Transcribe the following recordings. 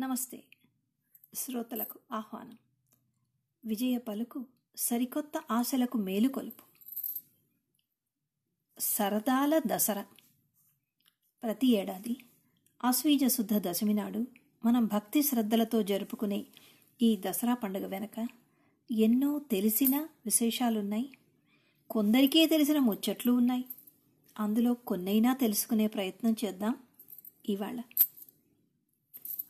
నమస్తే. శ్రోతలకు ఆహ్వానం. విజయ పలుకు సరికొత్త ఆశలకు మేలుకొలుపు సరదాల దసరా. ప్రతి ఏడాది ఆశ్వీజ శుద్ధ దశమి నాడు మనం భక్తి శ్రద్ధలతో జరుపుకునే ఈ దసరా పండుగ వెనక ఎన్నో తెలిసిన విశేషాలున్నాయి. కొందరికే తెలిసిన ముచ్చట్లు ఉన్నాయి. అందులో కొన్నైనా తెలుసుకునే ప్రయత్నం చేద్దాం ఇవాళ.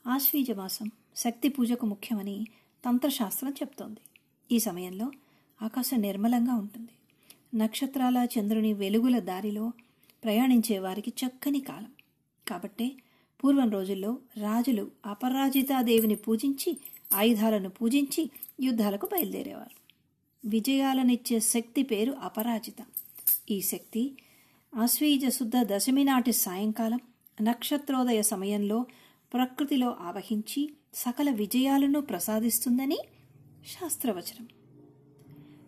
ఆశ్వీజ మాసం శక్తి పూజకు ముఖ్యమని తంత్రశాస్త్రం చెప్తోంది. ఈ సమయంలో ఆకాశం నిర్మలంగా ఉంటుంది. నక్షత్రాల చంద్రుని వెలుగుల దారిలో ప్రయాణించే వారికి చక్కని కాలం. కాబట్టే పూర్వం రోజుల్లో రాజులు అపరాజితాదేవిని పూజించి ఆయుధాలను పూజించి యుద్ధాలకు బయలుదేరేవారు. విజయాలనిచ్చే శక్తి పేరు అపరాజిత. ఈ శక్తి ఆశ్వీజ శుద్ధ దశమి నాటి సాయంకాలం నక్షత్రోదయ సమయంలో ప్రకృతిలో ఆవహించి సకల విజయాలను ప్రసాదిస్తుందని శాస్త్రవచనం.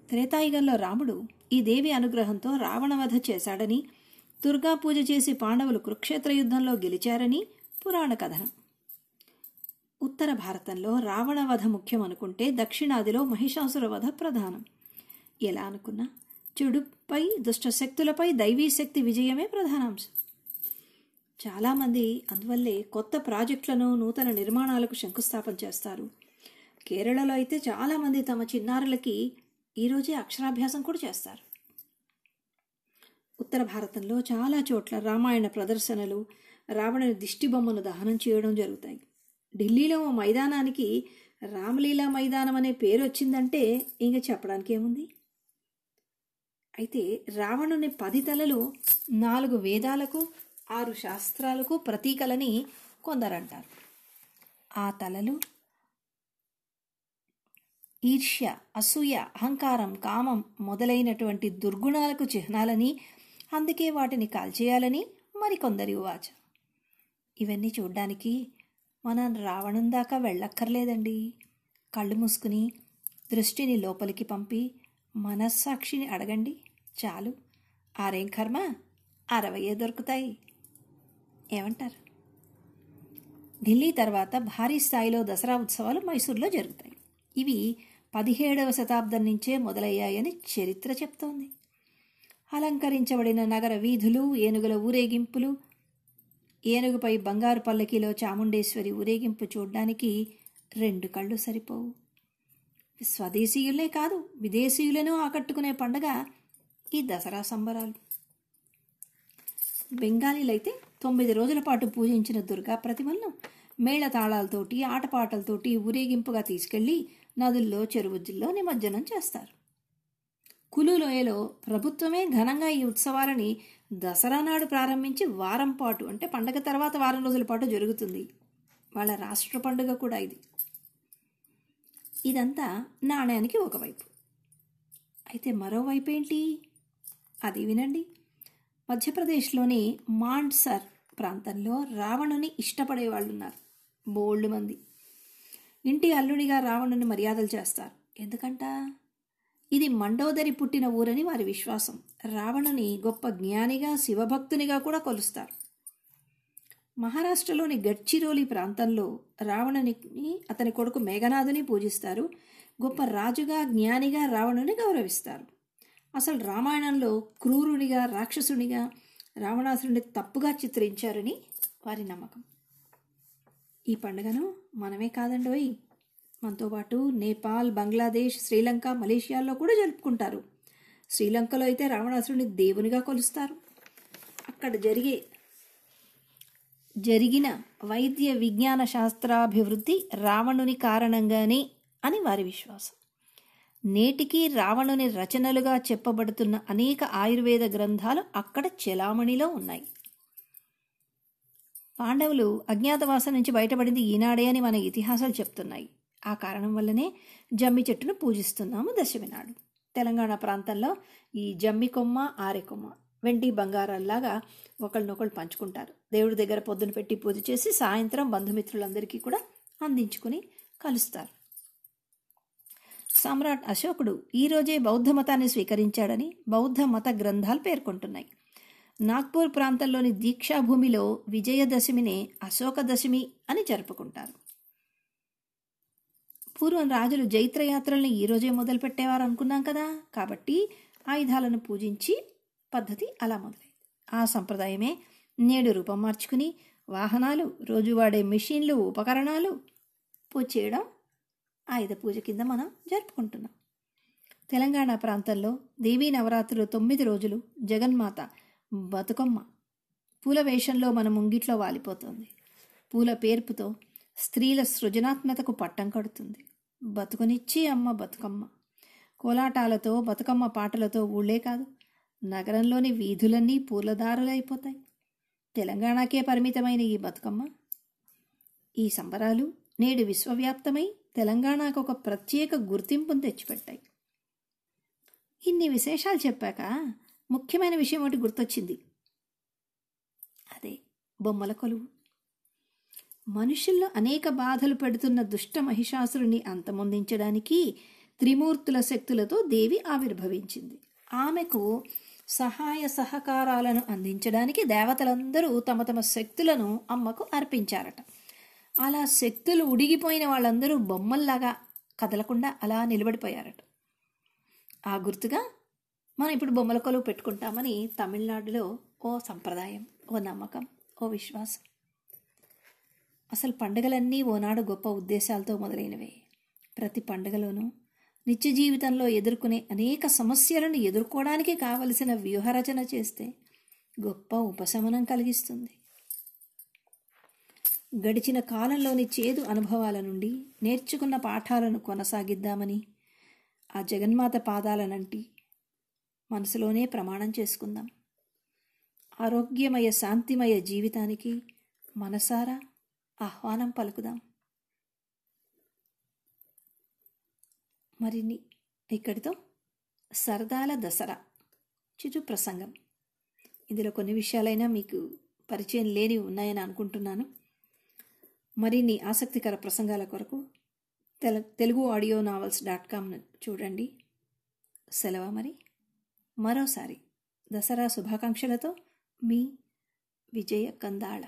త్రేతాయుగంలో రాముడు ఈ దేవి అనుగ్రహంతో రావణవధ చేశాడని దుర్గా పూజ చేసి పాండవులు కురుక్షేత్ర యుద్ధంలో గెలిచారని పురాణ కథనం. ఉత్తర భారతంలో రావణవధ ముఖ్యం అనుకుంటే దక్షిణాదిలో మహిషాసురవధ ప్రధానం. ఎలా అనుకున్నా? చెడుపై దుష్ట శక్తులపై దైవీ శక్తి విజయమే ప్రధానాంశం. చాలామంది అందువల్లే కొత్త ప్రాజెక్టులను నూతన నిర్మాణాలకు శంకుస్థాపన చేస్తారు. కేరళలో అయితే చాలామంది తమ చిన్నారులకి ఈరోజే అక్షరాభ్యాసం కూడా చేస్తారు. ఉత్తర భారతంలో చాలా చోట్ల రామాయణ ప్రదర్శనలు రావణుని దిష్టిబొమ్మను దహనం చేయడం జరుగుతాయి. ఢిల్లీలో ఓ మైదానానికి రామలీలా మైదానం అనే పేరు వచ్చిందంటే ఇంక చెప్పడానికి ఏముంది? అయితే రావణుని పది తలలు నాలుగు వేదాలకు ఆరు శాస్త్రాలకు ప్రతీకలని కొందరంటారు. ఆ తలలు ఈర్ష్య అసూయ అహంకారం కామం మొదలైనటువంటి దుర్గుణాలకు చిహ్నాలని అందుకే వాటిని కాల్చేయాలని మరికొందరి వాచ. ఇవన్నీ చూడ్డానికి మనం రావణం దాకా వెళ్ళక్కర్లేదండి. కళ్ళు మూసుకుని దృష్టిని లోపలికి పంపి మనస్సాక్షిని అడగండి. చాలు. ఆరేం కర్మ? అరవయే దొరుకుతాయి. ఏమంటారు? ఢిల్లీ తర్వాత భారీ స్థాయిలో దసరా ఉత్సవాలు మైసూర్లో జరుగుతాయి. ఇవి పదిహేడవ శతాబ్దం నుంచే మొదలయ్యాయని చరిత్ర చెప్తోంది. అలంకరించబడిన నగర వీధులు ఏనుగుల ఊరేగింపులు ఏనుగుపై బంగారు పల్లకిలో చాముండేశ్వరి ఊరేగింపు చూడ్డానికి రెండు కళ్ళు సరిపోవు. స్వదేశీయులే కాదు విదేశీయులను ఆకట్టుకునే పండగ ఈ దసరా సంబరాలు. బెంగాలీలైతే తొమ్మిది రోజుల పాటు పూజించిన దుర్గా ప్రతిమలను మేళతాళాలతోటి ఆటపాటలతోటి ఊరేగింపుగా తీసుకెళ్ళి నదుల్లో చెరువుజ్జుల్లో నిమజ్జనం చేస్తారు. కులు లోయలో ప్రభుత్వమే ఘనంగా ఈ ఉత్సవాలని దసరా నాడు ప్రారంభించి వారం పాటు అంటే పండగ తర్వాత వారం రోజుల పాటు జరుగుతుంది. వాళ్ళ రాష్ట్ర పండుగ కూడా ఇది. ఇదంతా నాణ్యానికి ఒకవైపు. అయితే మరోవైపు ఏంటి? అది వినండి. మధ్యప్రదేశ్లోని మాండ్సర్ ప్రాంతంలో రావణుని ఇష్టపడే వాళ్ళు ఉన్నారు బోల్డ్ మంది. ఇంటి అల్లుడిగా రావణుని మర్యాదలు చేస్తారు. ఎందుకంట? ఇది మండోదరి పుట్టిన ఊరని వారి విశ్వాసం. రావణుని గొప్ప జ్ఞానిగా శివభక్తునిగా కూడా కొలుస్తారు. మహారాష్ట్రలోని గడ్చిరోలి ప్రాంతంలో రావణుని అతని కొడుకు మేఘనాథుని పూజిస్తారు. గొప్ప రాజుగా జ్ఞానిగా రావణుని గౌరవిస్తారు. అసలు రామాయణంలో క్రూరునిగా రాక్షసునిగా రావణాసురుడిని తప్పుగా చిత్రించారని వారి నమ్మకం. ఈ పండుగను మనమే కాదండోయ్ మనతో పాటు నేపాల్ బంగ్లాదేశ్ శ్రీలంక మలేషియాల్లో కూడా జరుపుకుంటారు. శ్రీలంకలో అయితే రావణాసురుడిని దేవునిగా కొలుస్తారు. అక్కడ జరిగే జరిగిన వైద్య విజ్ఞాన శాస్త్రాభివృద్ధి రావణుని కారణంగానే అని వారి విశ్వాసం. నేటికి రావణుని రచనలుగా చెప్పబడుతున్న అనేక ఆయుర్వేద గ్రంథాలు అక్కడ చెలామణిలో ఉన్నాయి. పాండవులు అజ్ఞాతవాసం నుంచి బయటపడింది ఈనాడే అని మన ఇతిహాసాలు చెప్తున్నాయి. ఆ కారణం వల్లనే జమ్మి చెట్టును పూజిస్తున్నాము దశమి నాడు తెలంగాణ ప్రాంతంలో ఈ జమ్మి కొమ్మ ఆరె కొమ్మ వెండి బంగారాల్లాగా ఒకళ్ళనొకళ్ళు పంచుకుంటారు. దేవుడి దగ్గర పొద్దున పెట్టి పూజ చేసి సాయంత్రం బంధుమిత్రులందరికీ కూడా అందించుకుని కలుస్తారు. సమ్రాట్ అశోకుడు ఈరోజే బౌద్ధ మతాన్ని స్వీకరించాడని బౌద్ధ మత గ్రంథాలు పేర్కొంటున్నాయి. నాగ్పూర్ ప్రాంతంలోని దీక్షాభూమిలో విజయదశమినే అశోక దశమి అని జరుపుకుంటారు. పూర్వం రాజులు జైత్రయాత్రల్ని ఈ రోజే అనుకున్నాం కదా. కాబట్టి ఆయుధాలను పూజించి పద్ధతి అలా మొదలైంది. ఆ సంప్రదాయమే నేడు రూపం మార్చుకుని వాహనాలు రోజు వాడే మిషన్లు ఉపకరణాలు పూజ చేయడం ఆయుధ పూజ కింద మనం జరుపుకుంటున్నాం. తెలంగాణ ప్రాంతంలో దేవీ నవరాత్రులు తొమ్మిది రోజులు జగన్మాత బతుకమ్మ పూల వేషంలో మన ముంగిట్లో వాలిపోతుంది. పూల పేర్పుతో స్త్రీల సృజనాత్మతకు పట్టం కడుతుంది. బతుకునిచ్చి అమ్మ బతుకమ్మ. కోలాటాలతో బతుకమ్మ పాటలతో ఊళ్ళే కాదు నగరంలోని వీధులన్నీ పూలదారులైపోతాయి తెలంగాణకే పరిమితమైన ఈ బతుకమ్మ ఈ సంబరాలు నేడు విశ్వవ్యాప్తమై తెలంగాణకు ఒక ప్రత్యేక గుర్తింపును తెచ్చిపెట్టాయి. ఇన్ని విశేషాలు చెప్పాక ముఖ్యమైన విషయం ఒకటి గుర్తొచ్చింది. అదే బొమ్మల కొలువు. మనుషుల్లో అనేక బాధలు పెడుతున్న దుష్ట మహిషాసురుని అంతమొందించడానికి త్రిమూర్తుల శక్తులతో దేవి ఆవిర్భవించింది. ఆమెకు సహాయ సహకారాలను అందించడానికి దేవతలందరూ తమ తమ శక్తులను అమ్మకు అర్పించారట. అలా శక్తులు ఉడిగిపోయిన వాళ్ళందరూ బొమ్మల్లాగా కదలకుండా అలా నిలబడిపోయారట. ఆ గుర్తుగా మనం ఇప్పుడు బొమ్మల కొలువు పెట్టుకుంటామని తమిళనాడులో ఓ సంప్రదాయం ఓ నమ్మకం ఓ విశ్వాసం. అసలు పండుగలన్నీ ఓనాడు గొప్ప ఉద్దేశాలతో మొదలైనవే. ప్రతి పండుగలోనూ నిత్య జీవితంలో ఎదుర్కొనే అనేక సమస్యలను ఎదుర్కోవడానికి కావలసిన వ్యూహరచన చేస్తే గొప్ప ఉపశమనం కలిగిస్తుంది. గడిచిన కాలంలోని చేదు అనుభవాల నుండి నేర్చుకున్న పాఠాలను కొనసాగిద్దామని ఆ జగన్మాత పాదాలనంటి మనసులోనే ప్రమాణం చేసుకుందాం. ఆరోగ్యమయ శాంతిమయ జీవితానికి మనసారా ఆహ్వానం పలుకుదాం. మరిన్ని ఇక్కడితో సరదాల దసరా చిచు ప్రసంగం. ఇందులో కొన్ని విషయాలైనా మీకు పరిచయం లేని ఉన్నాయని అనుకుంటున్నాను. మరిన్ని ఆసక్తికర ప్రసంగాల కొరకు తెల తెలుగు ఆడియో నావల్స్ డాట్ కామ్ను చూడండి. సెలవు మరి. మరోసారి దసరా శుభాకాంక్షలతో మీ విజయ కందాళ.